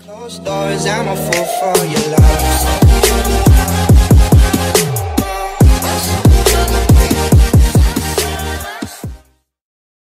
Closed doors, I'm a fool for your love.